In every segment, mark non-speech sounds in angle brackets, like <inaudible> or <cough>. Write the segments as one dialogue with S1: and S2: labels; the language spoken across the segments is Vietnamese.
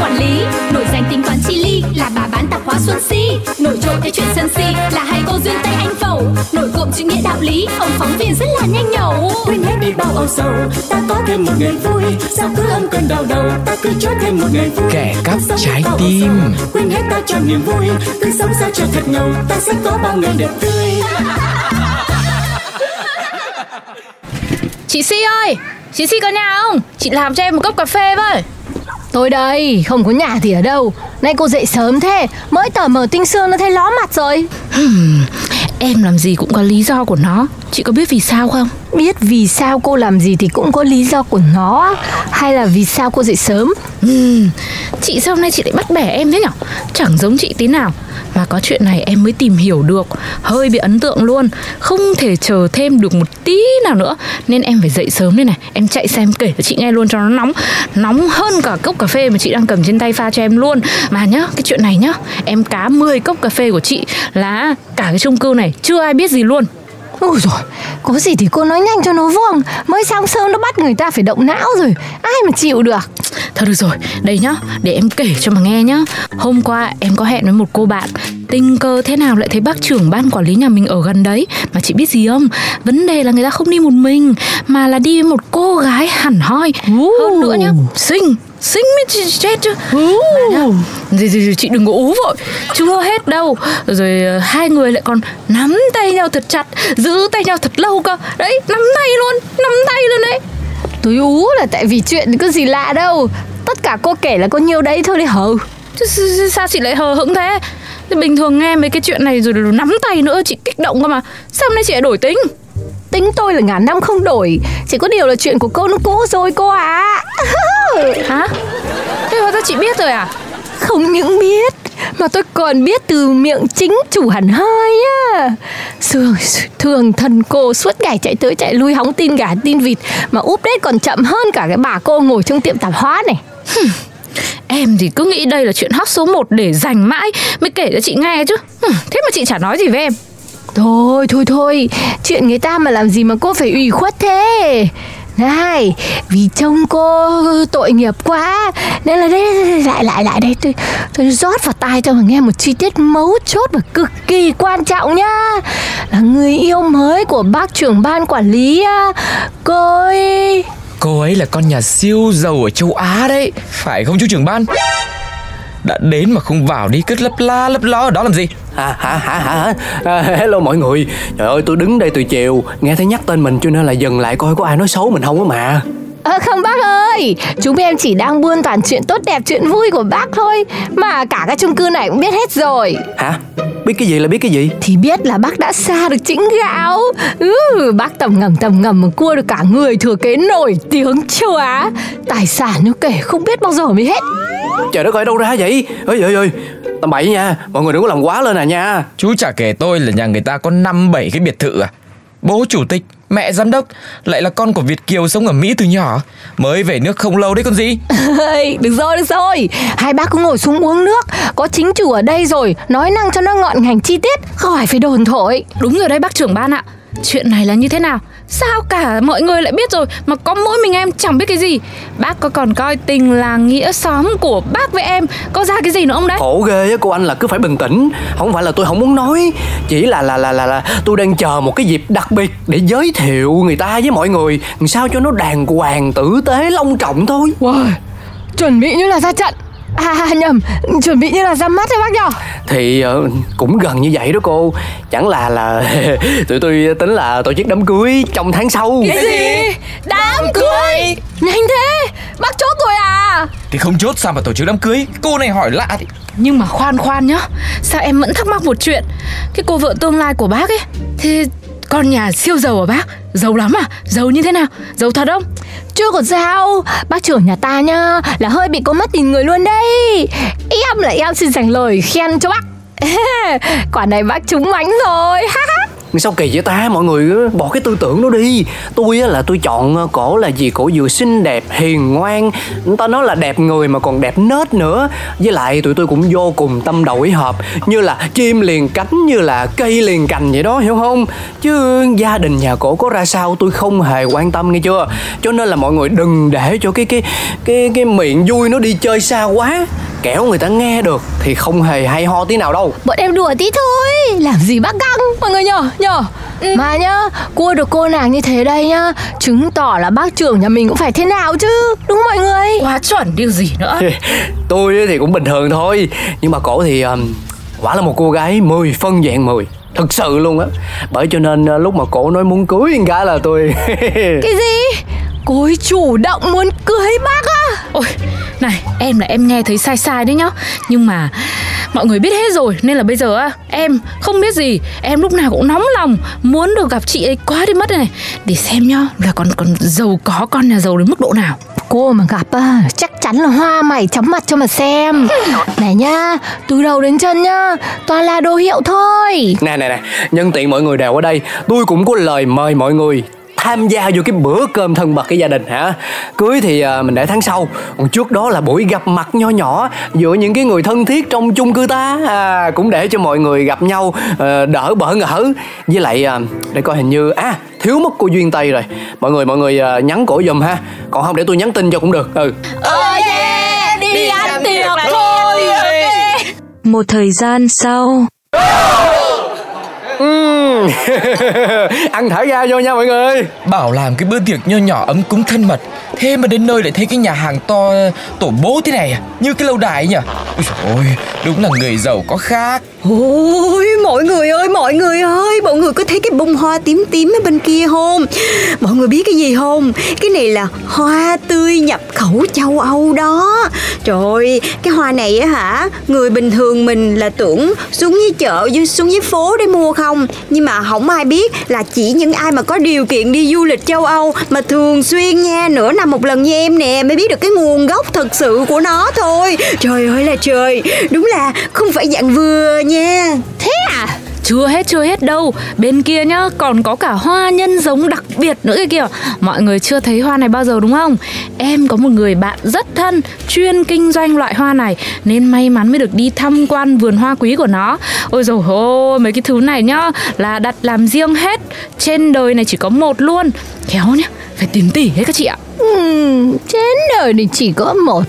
S1: quản lý. Nổi danh tính toán chi ly là bà bán tạp hóa Xuân Si. Nổi trội cái chuyện sân si là hai cô duyên tay anh phẩu. Nổi cộm chữ nghĩa đạo lý, ông phóng viên rất là nhanh nhẩu.
S2: Quên hết đi bao âu sầu ta có thêm một ngày vui. Sao cứ âm cơn đau đầu ta cứ cho thêm một ngày vui.
S3: Kẻ cắp trái tim.
S2: sầu, quên hết ta cho niềm vui. Cứ sống sao cho thật ngầu ta sẽ có bao ngày đẹp tươi.
S4: Chị Si ơi Chị Si có nhà không? Chị làm cho em một cốc cà phê với
S5: Tôi đây, không có nhà thì ở đâu. Nay cô dậy sớm thế Mới tờ mở tinh sương nó thấy ló mặt rồi.
S4: Em làm gì cũng có lý do của nó. Chị có biết vì sao không?
S5: Biết vì sao cô làm gì thì cũng có lý do của nó. Hay là vì sao cô dậy sớm?
S4: Ừm, Chị sao hôm nay chị lại bắt bẻ em thế nhở? Chẳng giống chị tí nào. Mà có chuyện này em mới tìm hiểu được. Hơi bị ấn tượng luôn. Không thể chờ thêm được một tí nào nữa. Nên em phải dậy sớm đây này. Em chạy xem kể cho chị nghe luôn cho nó nóng. Nóng hơn cả cốc cà phê mà chị đang cầm trên tay pha cho em luôn. Mà nhá, cái chuyện này nhá. Em cá 10 cốc cà phê của chị Là cả cái chung cư này chưa ai biết gì luôn
S5: Ôi rồi có gì thì cô nói nhanh cho nó vuông. Mới sáng sớm nó bắt người ta phải động não rồi. Ai mà chịu được?
S4: Thôi được rồi, đây nhá, để em kể cho mà nghe nhá. Hôm qua em có hẹn với một cô bạn Tình cờ thế nào lại thấy bác trưởng ban quản lý nhà mình ở gần đấy Mà chị biết gì không? Vấn đề là người ta không đi một mình Mà là đi với một cô gái hẳn hoi. Hơn nữa nhá, xinh Xinh mới chị chết chứ. Gì, gì, gì, chị đừng có ú vội. Chưa hết đâu. Rồi ờ, hai người lại còn nắm tay nhau thật chặt Giữ tay nhau thật lâu cơ. Đấy, nắm tay luôn, nắm tay luôn đấy.
S5: Tôi ú là tại vì chuyện có gì lạ đâu. Tất cả cô kể là có nhiêu đấy thôi đi hầu
S4: Chứ sao chị lại hờ hững thế? Thế Bình thường nghe mấy cái chuyện này rồi nắm tay nữa chị kích động cơ mà. Sao hôm nay chị lại đổi tính
S5: Tính tôi là ngàn năm không đổi. Chỉ có điều là chuyện của cô nó cũ rồi cô à <laughs>
S4: Hả? Thế hóa ra chị biết rồi à?
S5: Không những biết Mà tôi còn biết từ miệng chính chủ hẳn hơi á. Thường, thường thần cô suốt ngày chạy tới chạy lui hóng tin gà tin vịt Mà update còn chậm hơn cả cái bà cô ngồi trong tiệm tạp hóa này.
S4: Em thì cứ nghĩ đây là chuyện hot số 1 để dành mãi Mới kể cho chị nghe chứ. Thế mà chị chả nói gì với em
S5: Thôi thôi thôi. Chuyện người ta mà làm gì mà cô phải ủy khuất thế? Này Vì trông cô tội nghiệp quá. Nên là đây lại lại lại đây. Tôi, tôi rót vào tai cho mà nghe một chi tiết mấu chốt và cực kỳ quan trọng nhá. Là người yêu mới của bác trưởng ban quản lý Cô ấy
S3: Cô ấy là con nhà siêu giàu ở châu Á đấy. Phải không chú trưởng ban? Đã đến mà không vào đi cứ lấp la lấp ló ở đó làm gì?
S6: Hả hả hả hả? À, Hello mọi người. Trời ơi tôi đứng đây từ chiều Nghe thấy nhắc tên mình cho nên là dừng lại coi có ai nói xấu mình không á mà.
S5: Ờ không bác ơi. Chúng em chỉ đang buôn toàn chuyện tốt đẹp chuyện vui của bác thôi. Mà cả cái chung cư này cũng biết hết rồi.
S6: Hả? Biết cái gì là biết cái gì?
S5: Thì biết là bác đã xa được chính gạo. Ừ, bác tầm ngầm tầm ngầm mà cua được cả người thừa kế nổi tiếng châu á. Tài sản như kể không biết bao giờ mới hết.
S6: Trời đất ơi đâu ra vậy? Ơi ơi ơi. Tầm bậy nha. Mọi người đừng có làm quá lên à nha.
S3: Chú chả kể tôi là nhà người ta có 5-7 cái biệt thự à. Bố chủ tịch, mẹ giám đốc Lại là con của Việt Kiều sống ở Mỹ từ nhỏ Mới về nước không lâu đấy con gì?
S5: Được rồi được rồi. Hai bác cứ ngồi xuống uống nước. Có chính chủ ở đây rồi nói năng cho nó ngọn ngành chi tiết khỏi phải đồn thổi.
S4: Đúng rồi đấy bác trưởng ban ạ. Chuyện này là như thế nào Sao cả? Mọi người lại biết rồi. Mà có mỗi mình em chẳng biết cái gì. Bác có còn coi tình là nghĩa xóm của bác với em Có ra cái gì nữa không đấy?
S6: Khổ ghê á cô anh là cứ phải bình tĩnh Không phải là tôi không muốn nói. Chỉ là là là là, là tôi đang chờ một cái dịp đặc biệt Để giới thiệu người ta với mọi người. Làm Sao cho nó đàng hoàng tử tế long trọng thôi.
S5: Wow. chuẩn bị như là ra trận à nhầm chuẩn bị như là ra mắt đấy bác nhở
S6: Thì ờ, cũng gần như vậy đó cô. Chẳng là là <laughs> Tụi tôi tính là tổ chức đám cưới trong tháng sau.
S5: Cái gì? đám cưới? Nhanh thế bác chốt rồi à?
S3: Thì không chốt sao mà tổ chức đám cưới? Cô này hỏi lạ thì
S4: Nhưng mà khoan khoan nhá Sao em vẫn thắc mắc một chuyện? Cái cô vợ tương lai của bác ấy Thì con nhà siêu giàu ở bác? Giàu lắm à? Giàu như thế nào? Giàu thật không?
S5: Chưa có sao. Bác trưởng nhà ta nhá, Là hơi bị có mắt nhìn người luôn đây Em là em xin dành lời khen cho bác. <laughs> Quả này bác trúng mánh rồi. ha <laughs> ha
S6: Sao kỳ vậy ta? Mọi người ờ, bỏ cái tư tưởng đó đi. Tôi, á, là tôi chọn ờ, cổ là gì? Cổ vừa xinh đẹp, hiền ngoan. Người ta nói là đẹp người mà còn đẹp nết nữa. Với lại tụi tôi cũng vô cùng tâm đầu ý hợp, Như là chim liền cánh, như là cây liền cành vậy đó, hiểu không? Chứ gia đình nhà cổ có ra sao tôi không hề quan tâm, nghe chưa? Cho nên là mọi người đừng để cho cái cái cái cái miệng vui nó đi chơi xa quá. Kẻo người ta nghe được thì không hề hay ho tí nào đâu.
S5: Bọn em đùa tí thôi. Làm gì bác căng Mọi người nhờ nhờ. Mà nhá Cua được cô nàng như thế đây nhá Chứng tỏ là bác trưởng nhà mình cũng phải thế nào chứ Đúng không mọi người?
S4: Quá chuẩn điều gì nữa?
S6: Tôi thì cũng bình thường thôi. Nhưng mà cổ thì um, quả là một cô gái 10 phân dạng 10 thực sự luôn á. Bởi cho nên uh, lúc mà cổ nói muốn cưới cái là tôi <laughs>
S5: Cái gì? Cô ấy chủ động muốn cưới bác á?
S4: Ôi này em là em nghe thấy sai sai đấy nhá. Nhưng mà mọi người biết hết rồi Nên là bây giờ á em không biết gì. Em lúc nào cũng nóng lòng Muốn được gặp chị ấy quá đi mất này. Để xem nhá là còn còn giàu có con nhà giàu đến mức độ nào.
S5: Cô mà gặp á Chắc chắn là hoa mày chấm mặt cho mà xem. <laughs> Này nhá Từ đầu đến chân nhá Toàn là đồ hiệu thôi.
S6: Nè nè nè nhân tiện mọi người đều ở đây tôi cũng có lời mời mọi người tham gia vô cái bữa cơm thân mật cái gia đình hả? Cưới thì à, mình để tháng sau. Còn trước đó là buổi gặp mặt nho nhỏ giữa những cái người thân thiết trong chung cư ta. À, cũng để cho mọi người gặp nhau à, đỡ bỡ ngỡ. Với lại à, để coi hình như à thiếu mất cô duyên tây rồi. Mọi người mọi người à, nhắn cổ giùm ha. Còn không để tôi nhắn tin cho cũng được. Ừ.
S5: Đi ăn tiệc thôi
S7: Một thời gian sau
S6: Ừ. <laughs> Ăn thả ga vô nha mọi người.
S3: Bảo làm cái bữa tiệc nho nhỏ ấm cúng thân mật. Thế mà đến nơi lại thấy cái nhà hàng to, tổ bố thế này à? Như cái lâu đài nhỉ? Ôi trời ơi đúng là người giàu có khác.
S8: Ôi, mọi người ơi, mọi người ơi. Mọi người có thấy cái bông hoa tím tím ở bên kia không? Mọi người biết cái gì không? Cái này là hoa tươi nhập khẩu châu Âu đó. Trời ơi, cái hoa này á hả? Người bình thường mình là tưởng xuống dưới chợ, dưới- xuống dưới phố để mua không? Nhưng mà không ai biết là chỉ những ai mà có điều kiện đi du lịch châu Âu Mà thường xuyên nha. Nửa năm một lần như em nè, Mới biết được cái nguồn gốc thật sự của nó thôi. Trời ơi là trời. Đúng là không phải dạng vừa nha.
S5: Thế à?
S4: Chưa hết chưa hết đâu. Bên kia nhá còn có cả hoa nhân giống đặc biệt nữa kia kìa. Mọi người chưa thấy hoa này bao giờ đúng không? Em có một người bạn rất thân Chuyên kinh doanh loại hoa này Nên may mắn mới được đi tham quan vườn hoa quý của nó. Ôi dồi ôi mấy cái thứ này nhá Là đặt làm riêng hết. Trên đời này chỉ có một luôn. Khéo nhá Phải tiền tỷ hết các chị ạ.
S5: Ừm, Trên đời thì chỉ có một.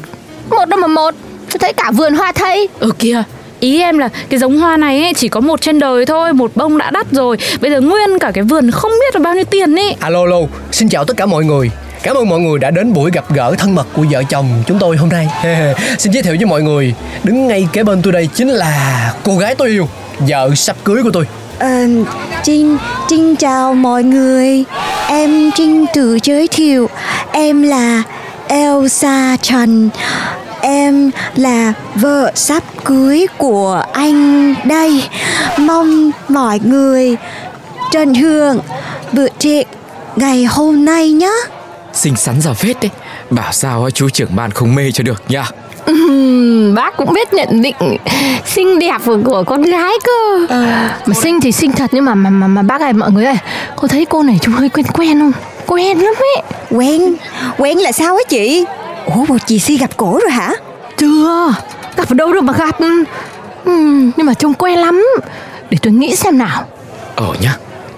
S5: Một đâu mà một. Tôi thấy cả vườn hoa thấy.
S4: Ừ kìa Ý em là cái giống hoa này ấy, chỉ có một trên đời thôi Một bông đã đắt rồi. Bây giờ nguyên cả cái vườn không biết là bao nhiêu tiền ấy
S9: Alo alo, xin chào tất cả mọi người. Cảm ơn mọi người đã đến buổi gặp gỡ thân mật của vợ chồng chúng tôi hôm nay. <laughs> Xin giới thiệu với mọi người Đứng ngay kế bên tôi đây chính là cô gái tôi yêu Vợ sắp cưới của tôi.
S8: Ờ, Trinh, Trinh chào mọi người. Em Trinh tự giới thiệu Em là Elsa Trần Em là vợ sắp cưới của anh đây. Mong mọi người Trần Hương bữa tiệc ngày hôm nay nhé
S3: Xinh xắn giàu phết đấy. Bảo sao chú trưởng ban không mê cho được nha.
S5: Ừm, Bác cũng biết nhận định Xinh đẹp của, của con gái cơ. Mà xinh thì xinh thật Nhưng mà mà mà, mà bác ơi mọi người ơi Có thấy cô này trông hơi quen quen không? Quen lắm ấy.
S8: Quen, quen là sao á chị Ủa bộ chị Si gặp cổ rồi hả?
S5: Chưa Gặp ở đâu đâu mà gặp. Ừm, Nhưng mà trông quen lắm. Để tôi nghĩ xem nào.
S3: Ờ nhá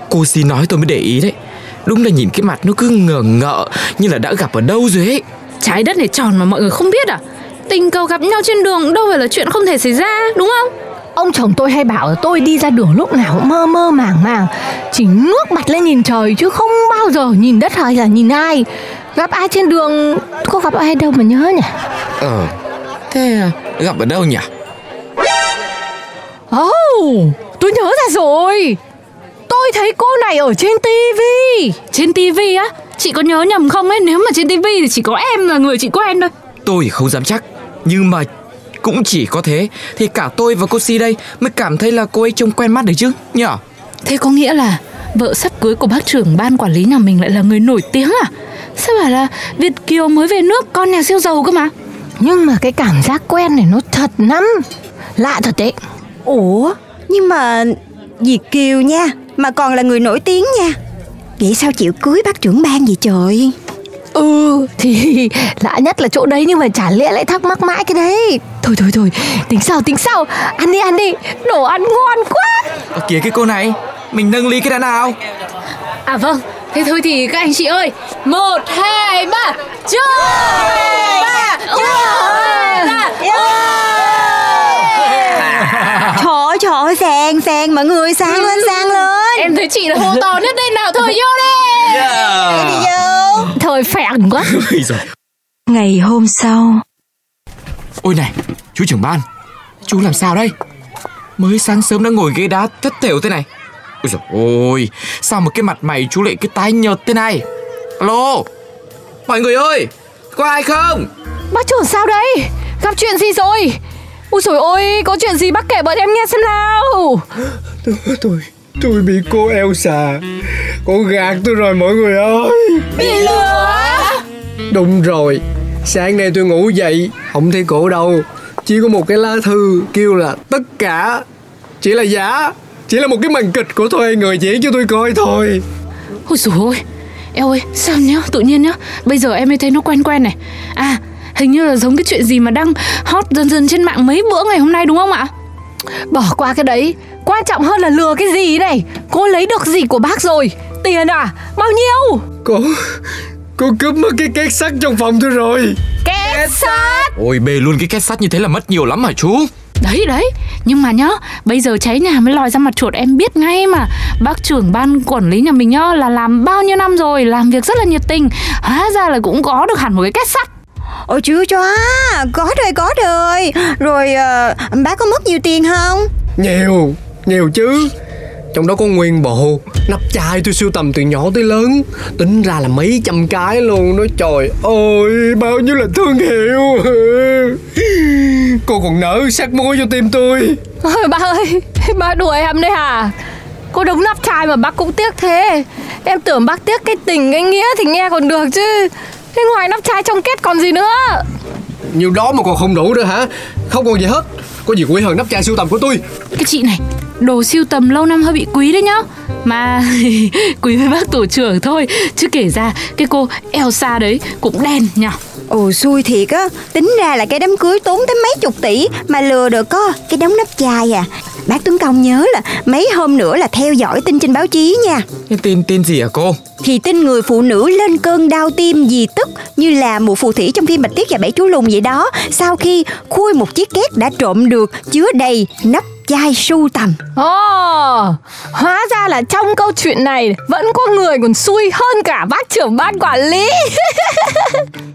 S3: Cô xin nói tôi mới để ý đấy. Đúng là nhìn cái mặt nó cứ ngờ ngợ Như là đã gặp ở đâu rồi ấy.
S4: Trái đất này tròn mà mọi người không biết à? Tình cờ gặp nhau trên đường đâu phải là chuyện không thể xảy ra đúng không?
S5: Ông chồng tôi hay bảo là tôi đi ra đường lúc nào cũng mơ mơ màng màng Chỉ ngước mặt lên nhìn trời chứ không bao giờ nhìn đất hay là nhìn ai Gặp ai trên đường? Có gặp ai đâu mà nhớ nhỉ?
S3: Ờ Thế à, gặp ở đâu nhỉ?
S5: Oh, tôi nhớ ra rồi. Tôi thấy cô này ở trên tivi
S4: Trên tivi á? Chị có nhớ nhầm không ấy? Nếu mà trên tivi thì chỉ có em là người chị quen thôi.
S3: Tôi không dám chắc Nhưng mà cũng chỉ có thế. Thì cả tôi và cô Si đây Mới cảm thấy là cô ấy trông quen mắt đấy chứ Nhở
S4: Thế có nghĩa là Vợ sắp cưới của bác trưởng ban quản lý nhà mình lại là người nổi tiếng à? Sao bảo là Việt Kiều mới về nước con nhà siêu giàu cơ mà?
S5: Nhưng mà cái cảm giác quen này nó thật lắm. Lạ thật đấy.
S8: Ủa Nhưng mà Việt Kiều nha Mà còn là người nổi tiếng nha. Vậy sao chịu cưới bác trưởng ban vậy trời?
S5: Ừ thì <laughs> lạ nhất là chỗ đấy nhưng mà chả lẽ lại thắc mắc mãi cái đấy. Thôi thôi thôi tính sau tính sau Ăn đi ăn đi. Đồ ăn ngon quá.
S3: Ở kìa cái cô này Mình nâng ly cái đã nào.
S4: À vâng Thế thôi thì các anh chị ơi. Một, hai, ba. Chơi! Ba!
S8: Trời trời sang sang mọi người sang lên sang lên.
S4: Em thấy chị là hô to nhất đây nào Thôi vô đi.
S8: Đi vô.
S5: Thời phèn quá. <laughs>
S7: Ngày hôm sau.
S3: Ôi này chú trưởng ban. Chú làm sao đây? Mới sáng sớm đã ngồi ghế đá thất thểu thế này Ôi dồi ôi Sao mà cái mặt mày chú lại cái tái nhợt thế này? Alo Mọi người ơi Có ai không?
S5: Bác trưởng sao đây Gặp chuyện gì rồi? Ui trời ơi có chuyện gì bác kể bọn em nghe xem nào.
S9: Tôi Tôi bị cô Elsa Cô gạt tôi rồi mọi người ơi.
S5: Bị lừa
S9: Đúng rồi Sáng nay tôi ngủ dậy Không thấy cổ đâu. Chỉ có một cái lá thư kêu là tất cả Chỉ là giả Chỉ là một cái màn kịch của thuê người diễn cho tôi coi thôi.
S4: Ôi dồi ôi. Eo ơi sao nhá? Tự nhiên nhá. Bây giờ em mới thấy nó quen quen này. À hình như là giống cái chuyện gì mà đang hot dần dần trên mạng mấy bữa ngày hôm nay đúng không ạ?
S5: Bỏ qua cái đấy. Quan trọng hơn là lừa cái gì này? Cô lấy được gì của bác rồi? Tiền à? Bao nhiêu?
S9: Cô Cô cướp mất cái két sắt trong phòng tôi rồi.
S5: Két sắt?
S3: Ôi bê luôn cái két sắt như thế là mất nhiều lắm hả chú
S4: Đấy đấy. Nhưng mà nhá Bây giờ cháy nhà mới lòi ra mặt chuột em biết ngay mà. Bác trưởng ban quản lý nhà mình nhá Là làm bao nhiêu năm rồi Làm việc rất là nhiệt tình. Hóa ra là cũng có được hẳn một cái két sắt.
S8: Ôi chưa cho Có rồi có rồi. Rồi ờ, bác có mất nhiều tiền không?
S9: Nhiều Nhiều chứ. Trong đó có nguyên bộ. Nắp chai tôi sưu tầm từ nhỏ tới lớn. Tính ra là mấy trăm cái luôn. Đó Trời ơi Bao nhiêu là thương hiệu <laughs> Cô còn nỡ sắc môi cho tim tôi.
S5: Ôi ba ơi <laughs> Ba đùa em đấy hả? Cô đống nắp chai mà bác cũng tiếc thế. Em tưởng bác tiếc cái tình cái nghĩa thì nghe còn được chứ. Thế ngoài nắp chai trong kết còn gì nữa?
S9: Nhiều đó mà còn không đủ nữa hả? Không còn gì hết. Có gì quý hơn nắp chai sưu tầm của tôi.
S4: Cái chị này Đồ siêu tầm lâu năm hơi bị quý đấy nhá. Mà <laughs> quý với bác tổ trưởng thôi. Chứ kể ra cái cô Elsa đấy cũng đen nhỉ
S8: Ồ xui thiệt á. Tính ra là cái đám cưới tốn tới mấy chục tỷ Mà lừa được có cái đống nắp chai à. Bác Tuấn Công nhớ là mấy hôm nữa là theo dõi tin trên báo chí nha.
S3: Tin tin gì hả cô?
S8: Thì tin người phụ nữ lên cơn đau tim vì tức Như là một phù thủy trong phim Bạch Tuyết và Bảy Chú Lùn vậy đó. Sau khi khui một chiếc két đã trộm được chứa đầy nắp chai sưu tầm.
S5: Ồ Hóa ra là trong câu chuyện này Vẫn có người còn xui hơn cả bác trưởng ban quản lý <laughs>